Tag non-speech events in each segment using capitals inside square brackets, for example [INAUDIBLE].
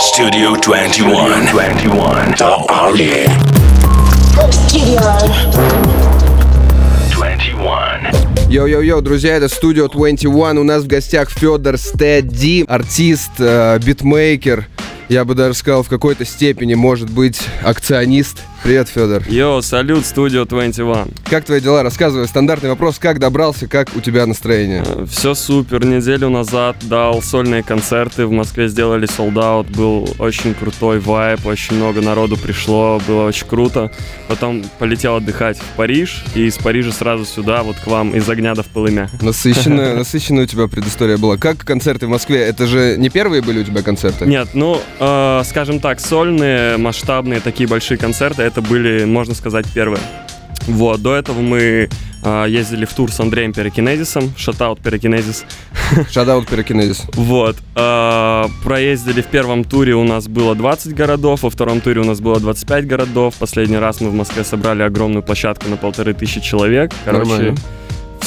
Studio 21. 21. The Army. Studio 21. Йоу-йоу-йоу, друзья, это студио 21. У нас в гостях Федор stED.D, артист, э, битмейкер. Я бы даже сказал, в какой-то степени, может быть, акционист. Привет, Федор. Йоу, салют, студио 21. Как твои дела? Рассказывай. Стандартный вопрос. Как добрался? Как у тебя настроение? Все супер. Неделю назад дал сольные концерты. В Москве сделали солдат. Был очень крутой вайб. Очень много народу пришло. Было очень круто. Потом полетел отдыхать в Париж. И из Парижа сразу сюда, вот к вам, из огня до в полымя. Насыщенная, [LAUGHS] насыщенная у тебя предыстория была. Как концерты в Москве? Это же не первые были у тебя концерты? Нет, ну, э, скажем так, сольные, масштабные, такие большие концерты, это были, можно сказать, первые. Вот, до этого мы э, ездили в тур с Андреем Перекинезисом, шатаут Перекинезис. Шадаут Пирокинезис. [LAUGHS] Вот, э, проездили в первом туре у нас было 20 городов, во втором туре у нас было 25 городов. Последний раз мы в Москве собрали огромную площадку на полторы тысячи человек. Короче, Нормально.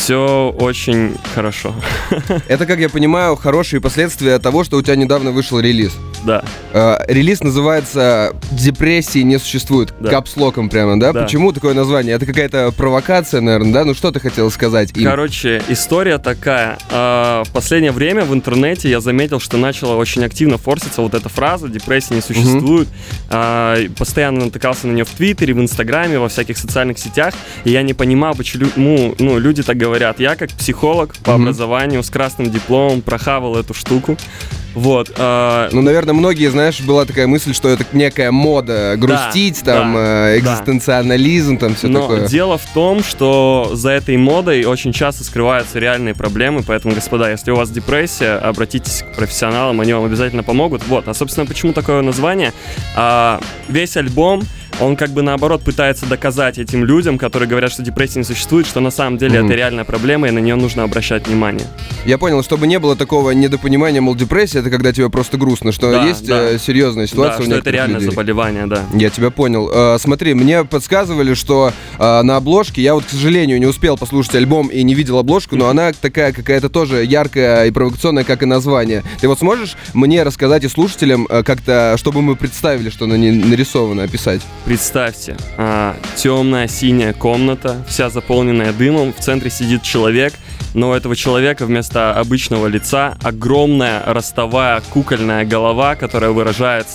Все очень хорошо. [LAUGHS] Это, как я понимаю, хорошие последствия того, что у тебя недавно вышел релиз. Да. Э, релиз называется «Депрессии не существует». Да. Капслоком прямо, да? Да. Почему такое название? Это какая-то провокация, наверное, да? Ну что ты хотел сказать им? Короче, история такая. А, В последнее время в интернете я заметил, что начала очень активно форситься вот эта фраза «депрессии не существует». А, и Постоянно натыкался на нее в Твиттере, в Инстаграме, во всяких социальных сетях. И я не понимал, почему ну, люди так говорят. Я как психолог по Мгм. образованию с красным дипломом прохавал эту штуку. Вот. а, Ну, наверное, многие, знаешь, была такая мысль, что это некая мода грустить, Да, там, да, э, да. экзистенциализм, там все Но такое. дело в том, что за этой модой очень часто скрываются реальные проблемы, поэтому, господа, если у вас депрессия, обратитесь к профессионалам, они вам обязательно помогут. Вот, а, собственно, почему такое название? А, весь альбом, он как бы наоборот пытается доказать этим людям, которые говорят, что депрессия не существует, что на самом деле Мгм. это реальная проблема, и на нее нужно обращать внимание. Я понял, чтобы не было такого недопонимания, мол, депрессия это когда тебе просто грустно, что Да, есть да. э, серьезная Да, ситуация у что это реальное людей. заболевание, да. Я тебя понял. Э, смотри, мне подсказывали, что э, на обложке, я вот, к сожалению, не успел послушать альбом и не видел обложку, но она такая какая-то тоже яркая и провокационная, как и название. Ты вот сможешь мне рассказать и слушателям э, как-то, чтобы мы представили, что на ней нарисовано, описать? Представьте, темная синяя комната, вся заполненная дымом, в центре сидит человек, но у этого человека вместо обычного лица огромная ростовая кукольная голова, которая выражает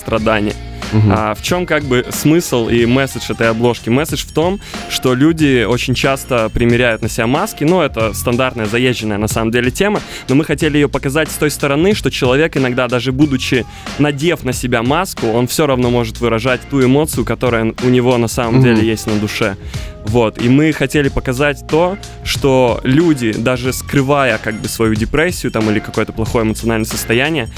страдание. А в чем как бы смысл и месседж этой обложки? Месседж в том, что люди очень часто примеряют на себя маски, ну это стандартная заезженная на самом деле тема, но мы хотели ее показать с той стороны, что человек иногда даже будучи надев на себя маску, он все равно может выражать ту эмоцию, которая у него на самом Мгм. деле есть на душе. Вот, и мы хотели показать то, что люди, даже скрывая как бы свою депрессию там или какое-то плохое эмоциональное состояние,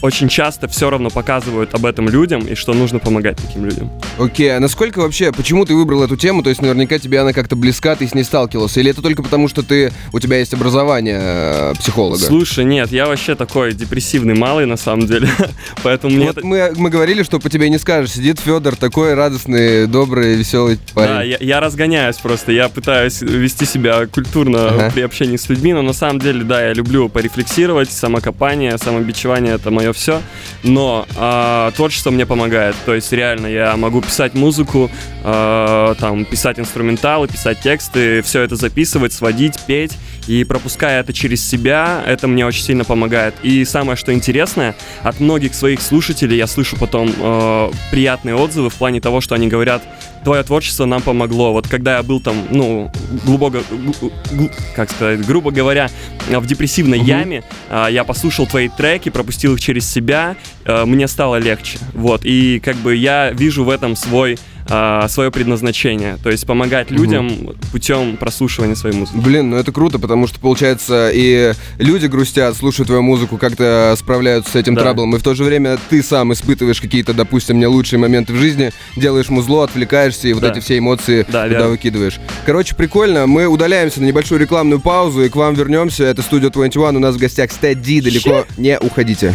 очень часто все равно показывают об этом людям и что нужно помогать таким людям. Окей, а насколько вообще, почему ты выбрал эту тему? То есть наверняка тебе она как-то близка, ты с ней сталкивался? Или это только потому, что ты, у тебя есть образование э, психолога? Слушай, нет, я вообще такой депрессивный малый на самом деле, [LAUGHS] поэтому мне Вот это... мы, мы говорили, что по тебе не скажешь. Сидит Федор такой радостный, добрый, веселый парень. Да, я, я разгоняюсь просто, я пытаюсь вести себя культурно Ага. при общении с людьми, но на самом деле, да, я люблю порефлексировать, самокопание, самобичевание это мое все, но а, творчество мне помогает, то есть реально я могу писать музыку, а, там, писать инструменталы, писать тексты, все это записывать, сводить, петь, и пропуская это через себя, это мне очень сильно помогает. И самое, что интересное, от многих своих слушателей я слышу потом э, приятные отзывы в плане того, что они говорят, твое творчество нам помогло. Вот когда я был там, ну, глубоко, гу- как сказать, грубо говоря, в депрессивной Мгм. яме, э, я послушал твои треки, пропустил их через себя, э, мне стало легче. Вот, и как бы я вижу в этом свой свое предназначение, то есть помогать людям путем прослушивания своей музыки. Блин, ну это круто, потому что, получается, и люди грустят, слушают твою музыку, как-то справляются с этим Да. траблом, и в то же время ты сам испытываешь какие-то, допустим, не лучшие моменты в жизни, делаешь музло, отвлекаешься и вот Да. эти все эмоции Да, туда верно. выкидываешь. Короче, прикольно, мы удаляемся на небольшую рекламную паузу, и к вам вернемся. Это студия 21, у нас в гостях Стэд Ди, далеко не уходите.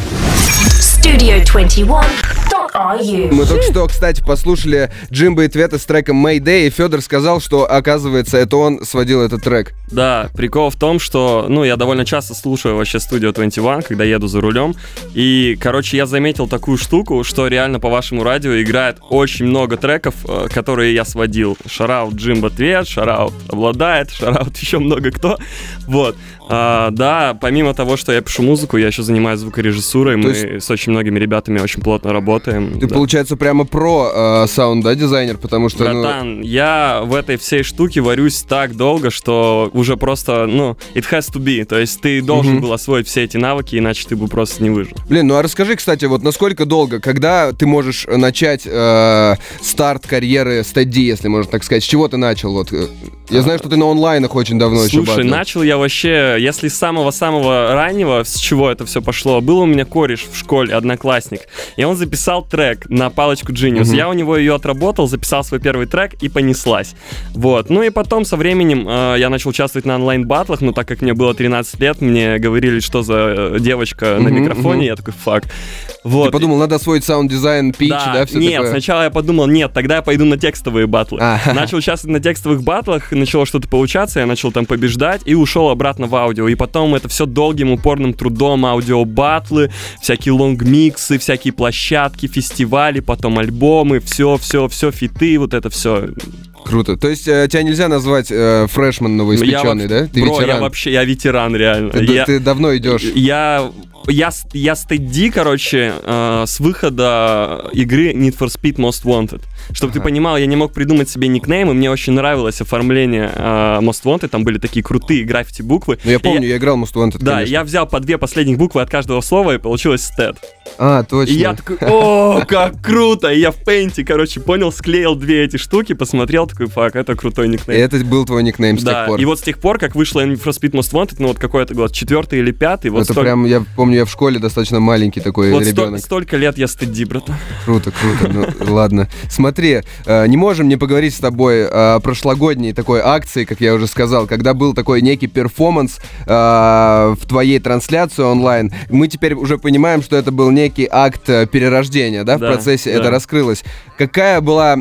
Studio 21.com. Мы только что, кстати, послушали Джимба и Твета с треком Mayday, и Федор сказал, что, оказывается, это он сводил этот трек. Да, прикол в том, что, ну, я довольно часто слушаю вообще студию 21, когда еду за рулем, и, короче, я заметил такую штуку, что реально по вашему радио играет очень много треков, э, которые я сводил. Шараут Джимба Твет, Шараут Обладает, Шараут [LAUGHS] еще много кто. Вот. А, да, помимо того, что я пишу музыку, я еще занимаюсь звукорежиссурой, мы есть- с очень многими ребятами очень плотно работаем. Ты, да. получается, прямо про э, саунд, да, дизайнер, потому что... ну, Братан, я в этой всей штуке варюсь так долго, что уже просто, ну, it has to be. То есть ты должен Мгм. был освоить все эти навыки, иначе ты бы просто не выжил. Блин, ну а расскажи, кстати, вот насколько долго, когда ты можешь начать э, старт карьеры стади, если можно так сказать? С чего ты начал? Вот, э, я знаю, что ты на онлайнах очень давно еще Слушай, батлил. начал я вообще, если с самого-самого раннего, с чего это все пошло, был у меня кореш в школе, одноклассник, и он записал трек на палочку Genius. Мгм. Я у него ее отработал, записал свой первый трек и понеслась. Вот. Ну и потом со временем э, я начал участвовать на онлайн-батлах, но так как мне было 13 лет, мне говорили, что за э, девочка на Мгм, микрофоне, мгм. я такой, fuck. Вот. Ты подумал, надо освоить саунд-дизайн, pitch, да, все нет, такое? сначала я подумал, нет, тогда я пойду на текстовые батлы. А. Начал участвовать на текстовых батлах, начало что-то получаться, я начал там побеждать и ушел обратно в аудио. И потом это все долгим упорным трудом, аудио-батлы, всякие лонг-миксы, всякие площадки, фестивали, потом альбомы, все, все, все, фиты, вот это все. Круто. То есть э, тебя нельзя назвать э, freshman новоиспеченный, да? Ты бро, я ветеран. вообще, я ветеран, реально. Ты, Я- ты давно идешь. Я, я, я stED.D, короче, э, с выхода игры Need for Speed Most Wanted. Чтобы ты Ага. понимал, я не мог придумать себе никнейм, и мне очень нравилось оформление э, Most Wanted. Там были такие крутые граффити-буквы. Ну, я помню, я, играл Most Wanted, Да, конечно. я взял по две последних буквы от каждого слова, и получилось stED. А, точно. И я такой, о, как круто! И я в пейнте, короче, понял, склеил две эти штуки, посмотрел, такой, fuck, это крутой И никнейм. это был твой никнейм с да, тех пор. и вот с тех пор, как вышла for Speed Most Wanted, ну вот какой это год, четвертый или пятый, вот это столь- прям, я помню, я в школе достаточно маленький такой вот сто- ребенок. столько лет я stED.D, братан. Круто, круто. Ну, ладно. Смотри, э, не можем не поговорить с тобой о прошлогодней такой акции, как я уже сказал, когда был такой некий перформанс э, в твоей трансляции онлайн. Мы теперь уже понимаем, что это был некий акт э, перерождения, да, в процессе да. это раскрылось. Какая была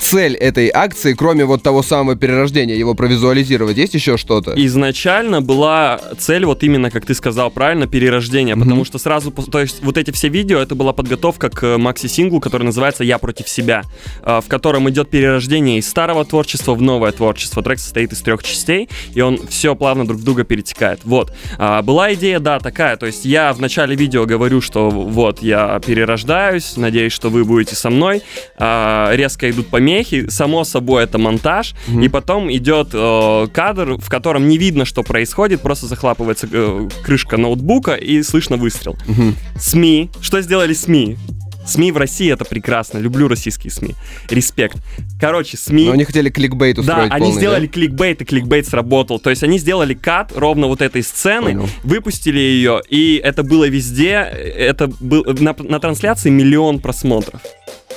цель этой акции, кроме вот того самого перерождения, его провизуализировать? Есть еще что-то? Изначально была цель, вот именно, как ты сказал правильно, перерождение, Мгм. потому что сразу, то есть вот эти все видео, это была подготовка к макси-синглу, который называется «Я против себя», а, в котором идет перерождение из старого творчества в новое творчество. Трек состоит из трех частей, и он все плавно друг в друга перетекает. Вот. А, Была идея, да, такая, то есть я в начале видео говорю, что вот, я перерождаюсь, надеюсь, что вы будете со мной, А, резко идут помехи, само собой это монтаж, Мгм. и потом идет э, кадр, в котором не видно, что происходит, просто захлапывается э, крышка ноутбука и слышно выстрел. Мгм. СМИ. Что сделали СМИ? СМИ в России это прекрасно. Люблю российские СМИ. Респект. Короче, СМИ. Но они хотели кликбейт Да, устроить они полный, сделали кликбейт, и кликбейт сработал. То есть они сделали кат ровно вот этой сцены, Понял. выпустили ее, и это было везде. Это был на, на трансляции миллион просмотров,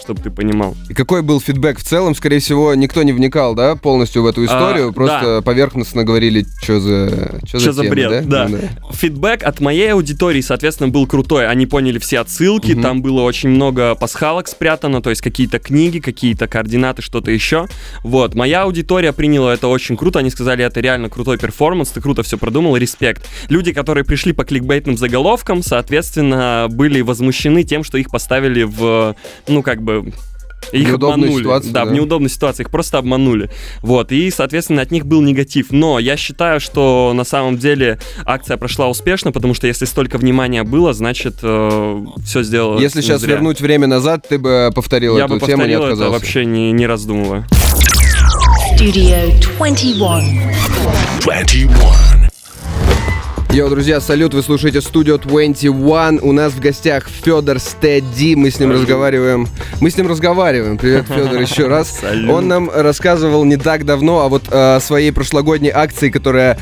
чтобы ты понимал. И какой был фидбэк в целом? Скорее всего, никто не вникал, да, полностью в эту историю, А, просто поверхностно говорили, что за, что Чё за тема, бред, да. Ну Фидбэк от моей аудитории, соответственно, был крутой. Они поняли все отсылки, Мгм. там было очень много пасхалок спрятано, то есть какие-то книги, какие-то координаты, что-то еще. Вот, моя аудитория приняла это очень круто, они сказали, это реально крутой перформанс, ты круто все продумал, респект. Люди, которые пришли по кликбейтным заголовкам, соответственно, были возмущены тем, что их поставили в, ну, как бы... Их Неудобную обманули. ситуацию, да, да. в неудобной ситуации. Их просто обманули. Вот. И, соответственно, от них был негатив. Но я считаю, что на самом деле акция прошла успешно, потому что если столько внимания было, значит, все сделало. Если не сейчас зря. вернуть время назад, ты бы повторил я эту бы тему, не повторил это отказался. вообще не, не раздумывая. Studio 21. 21. Йоу, друзья, салют, вы слушаете Studio 21. У нас в гостях Федор Стеди. Мы с ним Салют. разговариваем. Мы с ним разговариваем. Привет, [LAUGHS] Федор, еще раз. Салют. Он нам рассказывал не так давно о вот о своей прошлогодней акции, которая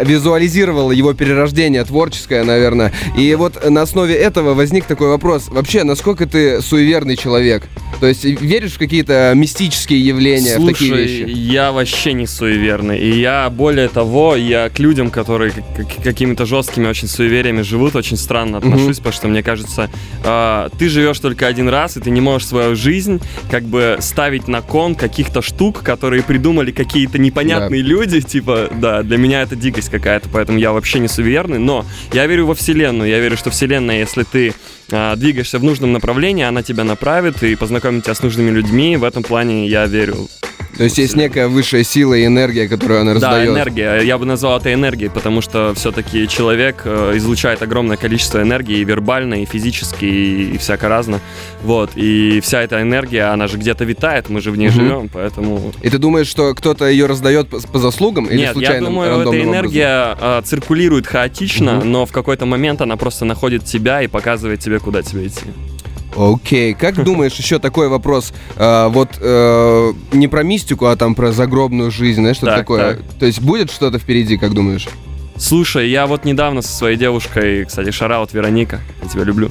визуализировала его перерождение, творческое, наверное. И вот на основе этого возник такой вопрос. Вообще, насколько ты суеверный человек? То есть веришь в какие-то мистические явления, в такие Слушай, вещи? я вообще не суеверный. И я, более того, я к людям, которые как- как- какими-то жесткими очень суевериями живут, очень странно отношусь, потому что мне кажется, э, ты живешь только один раз, и ты не можешь свою жизнь как бы ставить на кон каких-то штук, которые придумали какие-то непонятные люди, типа, да, для меня это дикость какая-то, поэтому я вообще не суеверный, но я верю во Вселенную, я верю, что Вселенная, если ты э, двигаешься в нужном направлении, она тебя направит и познакомит тебя с нужными людьми, в этом плане я верю То есть есть некая высшая сила и энергия, которую она Да, раздает. энергия. Я бы назвал это энергией, потому что все-таки человек э, излучает огромное количество энергии, и вербально, и физически, и, и всяко разно. Вот. И вся эта энергия, она же где-то витает, мы же в ней Мгм. живем, поэтому... И ты думаешь, что кто-то ее раздает по, по заслугам или Нет, я думаю, эта энергия э, циркулирует хаотично, Мгм. но в какой-то момент она просто находит тебя и показывает тебе, куда тебе идти. Окей, как думаешь, еще такой вопрос, а, вот э, не про мистику, а там про загробную жизнь, знаешь, что Так, такое? так. То есть будет что-то впереди, как думаешь? Слушай, я вот недавно со своей девушкой, кстати, шараут Вероника, я тебя люблю.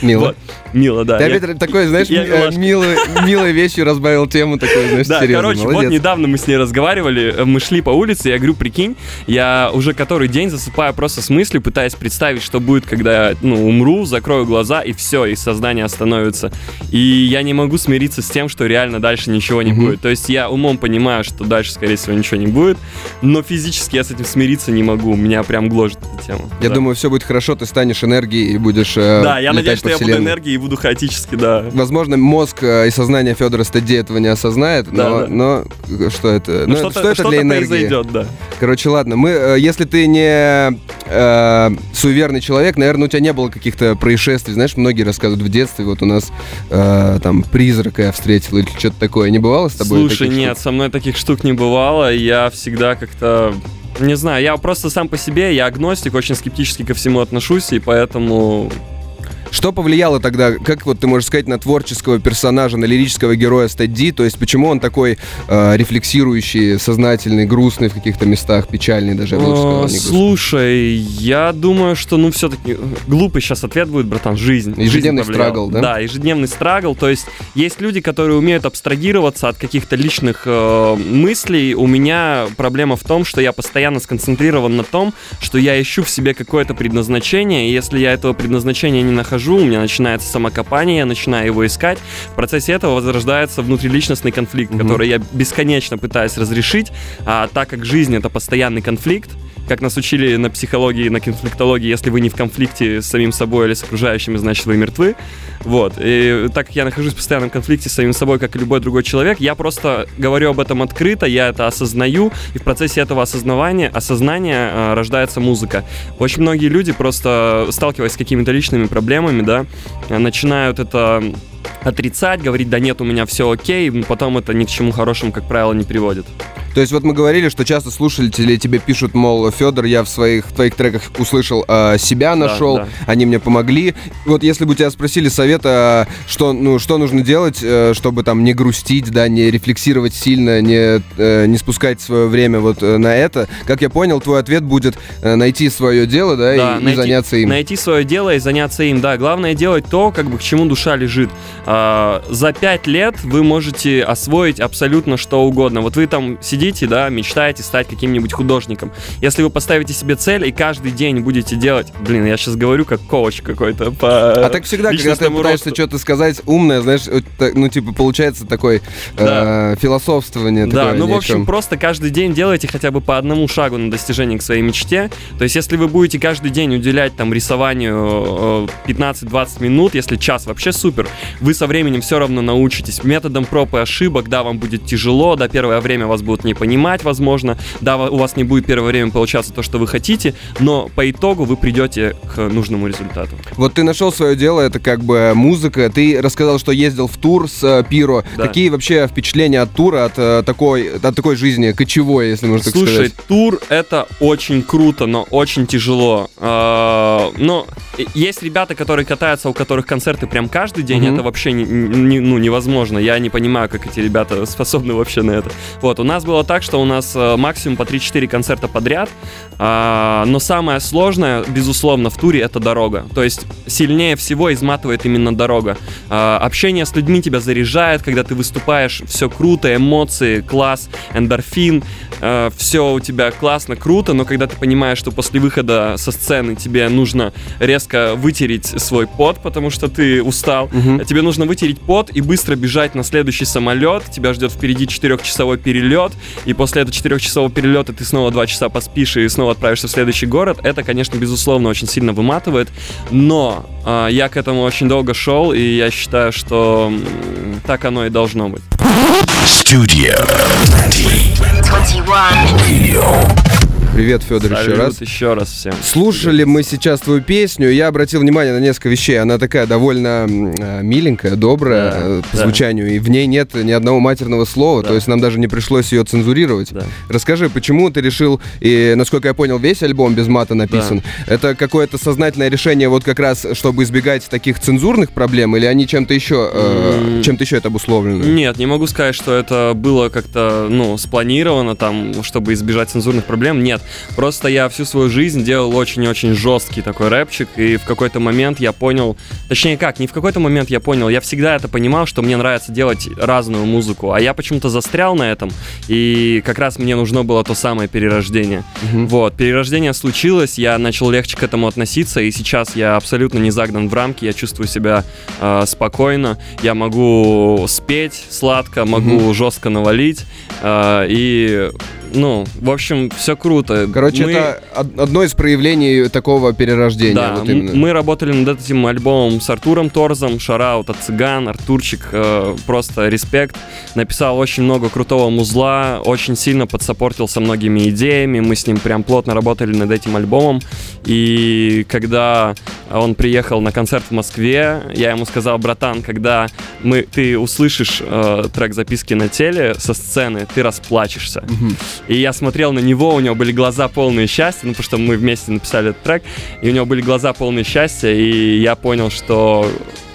Мило. Вот. Мило, да. Ты Я- опять такой, знаешь, э, милой, милой вещью разбавил тему такой, знаешь, Да, короче, вот недавно мы с ней разговаривали, э, мы шли по улице, я говорю, прикинь, я уже который день засыпаю просто с мыслью, пытаясь представить, что будет, когда я, ну, умру, закрою глаза, и все, и сознание остановится. И я не могу смириться с тем, что реально дальше ничего не будет. То есть я умом понимаю, что дальше, скорее всего, ничего не будет, но физически я с этим смириться не могу, меня прям гложет эта тема. Я Да. думаю, все будет хорошо, ты станешь энергией и будешь э, Да, я надеюсь, что я буду энергией буду хаотически, да. Возможно, мозг э, и сознание Федора Стадди этого не осознает, но, Да, но э, что это? Ну, Ну, что-то, что это что-то для энергии? произойдет, да. Короче, ладно, мы, э, если ты не э, суеверный человек, наверное, у тебя не было каких-то происшествий, знаешь, многие рассказывают в детстве, вот у нас э, там призрака я встретил или что-то такое, не бывало с тобой? Слушай, нет, штук? со мной таких штук не бывало. Я всегда как-то... Не знаю, я просто сам по себе, я агностик, очень скептически ко всему отношусь, и поэтому... Что повлияло тогда, как вот ты можешь сказать, на творческого персонажа, на лирического героя Стадди, то есть почему он такой э, рефлексирующий, сознательный, грустный в каких-то местах, печальный даже, я бы лучше сказал, Э. Слушай, я думаю, что, ну, все-таки глупый сейчас ответ будет, братан, жизнь. Ежедневный страгл, да? Да, ежедневный страгл. То есть есть люди, которые умеют абстрагироваться от каких-то личных э, мыслей. У меня проблема в том, что я постоянно сконцентрирован на том, что я ищу в себе какое-то предназначение, и если я этого предназначения не нахожу, у меня начинается самокопание, я начинаю его искать. В процессе этого возрождается внутриличностный конфликт, Мгм. который я бесконечно пытаюсь разрешить, а так как жизнь это постоянный конфликт, как нас учили на психологии, на конфликтологии, если вы не в конфликте с самим собой или с окружающими, значит вы мертвы. Вот. И так как я нахожусь в постоянном конфликте с самим собой, как и любой другой человек, я просто говорю об этом открыто, я это осознаю, и в процессе этого осознавания, осознания э, рождается музыка. Очень многие люди просто, сталкиваясь с какими-то личными проблемами, да, начинают это отрицать, говорить, да нет, у меня все окей, потом это ни к чему хорошему, как правило, не приводит. То есть вот мы говорили, что часто слушатели тебе пишут, мол, Федор, я в своих твоих треках услышал, а, себя нашел, да. они мне помогли. Вот если бы у тебя спросили совета, что, ну, что нужно делать, э, чтобы там не грустить, да, не рефлексировать сильно, не, э, не спускать свое время вот э, на это, как я понял, твой ответ будет э, найти свое дело, да, Да, и, и найти- заняться им. Найти свое дело и заняться им, да. Главное делать то, как бы к чему душа лежит. А, за пять лет вы можете освоить абсолютно что угодно. Вот вы там сидите, да, мечтаете стать каким-нибудь художником. Если вы поставите себе цель и каждый день будете делать... Блин, я сейчас говорю как коуч какой-то по А так всегда, когда ты пытаешься росту. что-то сказать умное, знаешь, ну, типа, получается такое Да. философствование. Да, такое ну, в общем, просто каждый день делайте хотя бы по одному шагу на достижение к своей мечте. То есть, если вы будете каждый день уделять там рисованию э, 15-20 минут, если час, вообще супер, вы со временем все равно научитесь. Методом проб и ошибок, да, вам будет тяжело, да, первое время вас будут не понимать, возможно, да, у вас не будет первое время получаться то, что вы хотите, но по итогу вы придете к нужному результату. Вот ты нашел свое дело, это как бы музыка. Ты рассказал, что ездил в тур с э, Пиро. Да. Какие вообще впечатления от тура, от э, такой, от такой жизни кочевой, если можно так Слушай, сказать? тур это очень круто, но очень тяжело. А, Но и- есть ребята, которые катаются, у которых концерты прям каждый день. Мгм. Это вообще не, не- ну, невозможно. Я не понимаю, как эти ребята [LAUGHS] способны вообще на это. Вот, у нас была так, что у нас э, максимум по 3-4 концерта подряд, а, но самое сложное, безусловно, в туре это дорога. То есть сильнее всего изматывает именно дорога. А, общение с людьми тебя заряжает, когда ты выступаешь, все круто, эмоции, класс, эндорфин, э, все у тебя классно, круто, но когда ты понимаешь, что после выхода со сцены тебе нужно резко вытереть свой пот, потому что ты устал, тебе нужно вытереть пот и быстро бежать на следующий самолет, тебя ждет впереди четырехчасовой перелет, и после этого четырехчасового перелета ты снова два часа поспишь и снова отправишься в следующий город. Это, конечно, безусловно, очень сильно выматывает, но э, я к этому очень долго шел, и я считаю, что так оно и должно быть. Studio 21. Привет, Федор, еще раз. еще раз всем. Слушали мы сейчас твою песню, я обратил внимание на несколько вещей. Она такая довольно э, миленькая, добрая Да, э, по да. звучанию, и в ней нет ни одного матерного слова, Да. то есть нам даже не пришлось ее цензурировать. Да. Расскажи, почему ты решил, и насколько я понял, весь альбом без мата написан? Это какое-то сознательное решение вот как раз, чтобы избегать таких цензурных проблем, или они чем-то еще, э, М. чем-то еще это обусловлено? Нет, не могу сказать, что это было как-то, ну, спланировано там, чтобы избежать цензурных проблем. Нет, просто я всю свою жизнь делал очень-очень жесткий такой рэпчик, и в какой-то момент я понял, точнее как, не в какой-то момент я понял, я всегда это понимал, что мне нравится делать разную музыку, а я почему-то застрял на этом, и как раз мне нужно было то самое перерождение. Мгм. Вот, перерождение случилось, я начал легче к этому относиться, и сейчас я абсолютно не загнан в рамки, я чувствую себя э, спокойно, я могу спеть сладко, могу жестко навалить, э, и, ну, в общем, все круто. Короче, Мы- это од- одно из проявлений такого перерождения. да, вот именно. мы работали над этим альбомом с Артуром Торзом, Шараут от Цыган, Артурчик, э, просто респект. Написал очень много крутого музла, очень сильно подсопортил со многими идеями, мы с ним прям плотно работали над этим альбомом. И когда он приехал на концерт в Москве, я ему сказал, братан, когда мы, ты услышишь э, трек записки на теле со сцены, ты расплачешься. Мгм. И я смотрел на него, у него были глаза полные счастья, ну, потому что мы вместе написали этот трек, и у него были глаза полные счастья, и я понял, что,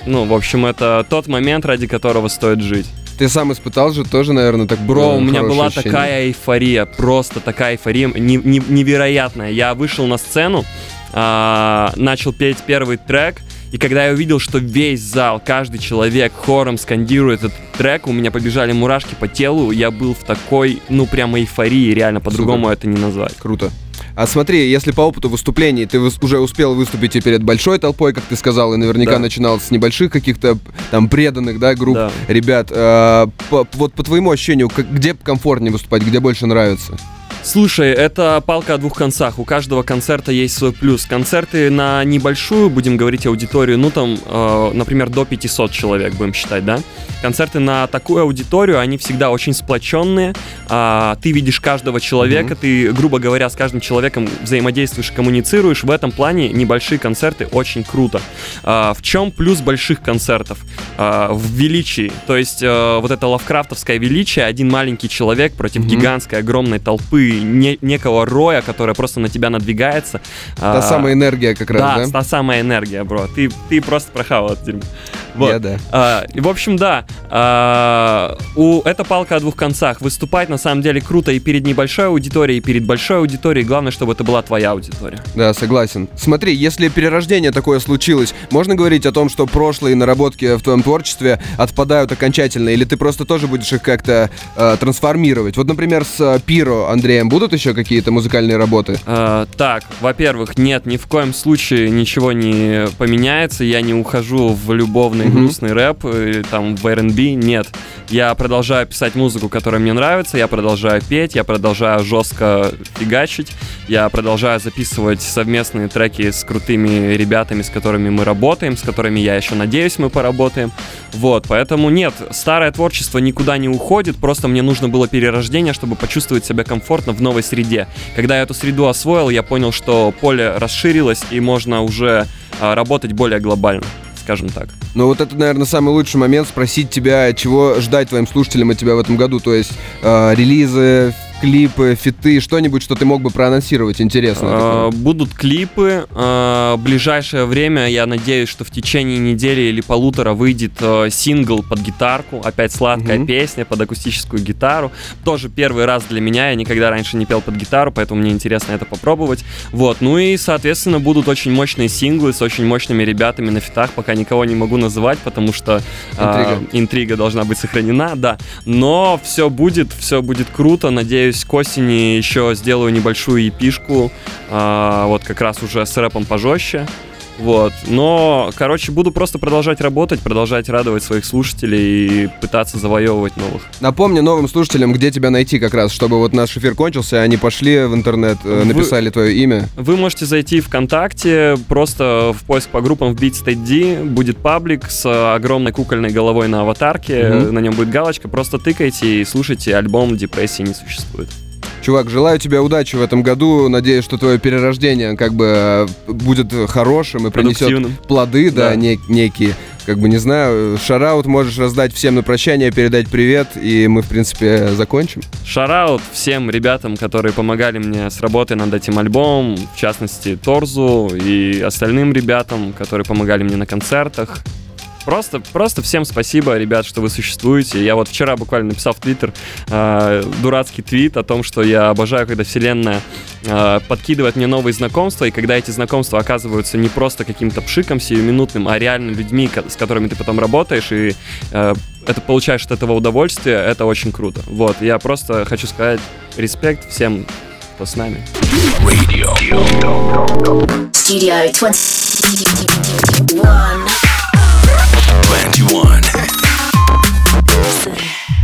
ну, в общем, это тот момент, ради которого стоит жить. Ты сам испытал же тоже, наверное, так Бро, у меня была ощущение. такая эйфория, просто такая эйфория, не- не- невероятная. Я вышел на сцену, а, начал петь первый трек, и когда я увидел, что весь зал, каждый человек хором скандирует этот трек, у меня побежали мурашки по телу, я был в такой, ну, прямо эйфории, реально, по-другому это не назвать. Круто. А смотри, если по опыту выступлений ты уже успел выступить и перед большой толпой, как ты сказал, и наверняка Да. начинал с небольших каких-то там преданных, да, групп, Да. ребят, э, по- вот по твоему ощущению, как- где комфортнее выступать, где больше нравится? Слушай, это палка о двух концах. У каждого концерта есть свой плюс. Концерты на небольшую, будем говорить, аудиторию, ну там, э, например, до 500 человек, будем считать, да? Концерты на такую аудиторию, они всегда очень сплоченные. А, ты видишь каждого человека, ты, грубо говоря, с каждым человеком взаимодействуешь, коммуницируешь. В этом плане небольшие концерты очень круто. А, в чем плюс больших концертов? А, в величии. То есть э, вот это лавкрафтовское величие, один маленький человек против Мгм. гигантской огромной толпы, не- некого роя, которая просто на тебя надвигается. Та А, самая энергия как да, раз, да? та самая энергия, бро. Ты, ты просто прохавал это дерьмо. Вот. Я да. А, и, в общем, да, а, у, это палка о двух концах. Выступать на самом деле круто и перед небольшой аудиторией, и перед большой аудиторией. Главное, чтобы это была твоя аудитория. Да, согласен. Смотри, если перерождение такое случилось, можно говорить о том, что прошлые наработки в твоем творчестве отпадают окончательно, или ты просто тоже будешь их как-то э, трансформировать? Вот, например, с э, Пиро Андреем будут еще какие-то музыкальные работы? А, так, во-первых, нет, ни в коем случае ничего не поменяется. Я не ухожу в любовный Мгм. грустный рэп или там в R&B. Нет, я продолжаю писать музыку, которая мне нравится. Я продолжаю петь, я продолжаю жестко фигачить. Я продолжаю записывать совместные треки с крутыми ребятами, с которыми мы работаем, с которыми я еще надеюсь мы поработаем. Вот, поэтому нет, старое творчество никуда не уходит. Просто мне нужно было перерождение, чтобы почувствовать себя комфортно в новой среде. Когда я эту среду освоил, я понял, что поле расширилось и можно уже а, работать более глобально, скажем так. Ну вот это, наверное, самый лучший момент спросить тебя, чего ждать твоим слушателям от тебя в этом году. То есть э, релизы, клипы, фиты, что-нибудь, что ты мог бы проанонсировать интересно? А, Будут клипы. а, В ближайшее время, я надеюсь, что в течение недели или полутора выйдет э, сингл под гитарку. Опять сладкая Мгм. песня под акустическую гитару. Тоже первый раз для меня. Я никогда раньше не пел под гитару, поэтому мне интересно это попробовать. Вот. Ну и, соответственно, будут очень мощные синглы с очень мощными ребятами на фитах. Пока никого не могу называть, потому что а, Интрига. интрига должна быть сохранена, да. Но все будет, все будет круто. Надеюсь, к осени еще сделаю небольшую епишку. а, вот как раз уже с рэпом пожестче. Вот. Но, короче, буду просто продолжать работать, продолжать радовать своих слушателей и пытаться завоевывать новых. Напомни новым слушателям, где тебя найти как раз, чтобы вот наш эфир кончился, они пошли в интернет, э, Вы- написали твое имя. Вы можете зайти ВКонтакте, просто в поиск по группам в Beat State D, будет паблик с э, огромной кукольной головой на аватарке, Мгм. на нем будет галочка, просто тыкайте и слушайте альбом «Депрессии не существует». Чувак, желаю тебе удачи в этом году. Надеюсь, что твое перерождение как бы будет хорошим и принесет плоды, да, Да. не- некие. Как бы, не знаю, шараут можешь раздать всем на прощание, передать привет, и мы, в принципе, закончим. Шараут всем ребятам, которые помогали мне с работой над этим альбомом, в частности Торзу и остальным ребятам, которые помогали мне на концертах. Просто, просто всем спасибо, ребят, что вы существуете. Я вот вчера буквально написал в Твиттер э, дурацкий твит о том, что я обожаю, когда вселенная э, подкидывает мне новые знакомства, и когда эти знакомства оказываются не просто каким-то пшиком сиюминутным, а реально людьми, с которыми ты потом работаешь, и э, это получаешь от этого удовольствие, это очень круто. Вот, я просто хочу сказать респект всем, кто с нами. Radio. Studio 21. 21. [LAUGHS]